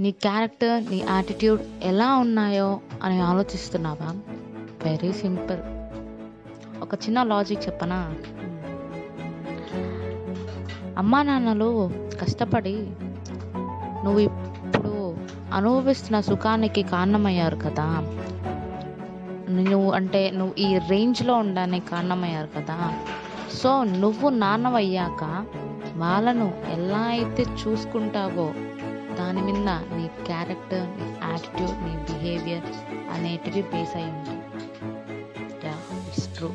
నీ క్యారెక్టర్ నీ యాటిట్యూడ్ ఎలా ఉన్నాయో అని ఆలోచిస్తున్నావా వెరీ సింపుల్ ఒక చిన్న లాజిక్ చెప్పనా? అమ్మా నాన్నలు కష్టపడి నువ్వు ఇప్పుడు అనుభవిస్తున్న సుఖానికి కారణమయ్యారు కదా. నువ్వు అంటే నువ్వు ఈ రేంజ్లో ఉండడానికి కారణమయ్యారు కదా. సో నువ్వు నాన్నవయ్యాక వాళ్ళను ఎలా అయితే చూసుకుంటావో దాని మీద నీ క్యారెక్టర్ నీ యాటిట్యూడ్ నీ బిహేవియర్ అనేటివి బేస్ అయి ఉంటాయి. It's true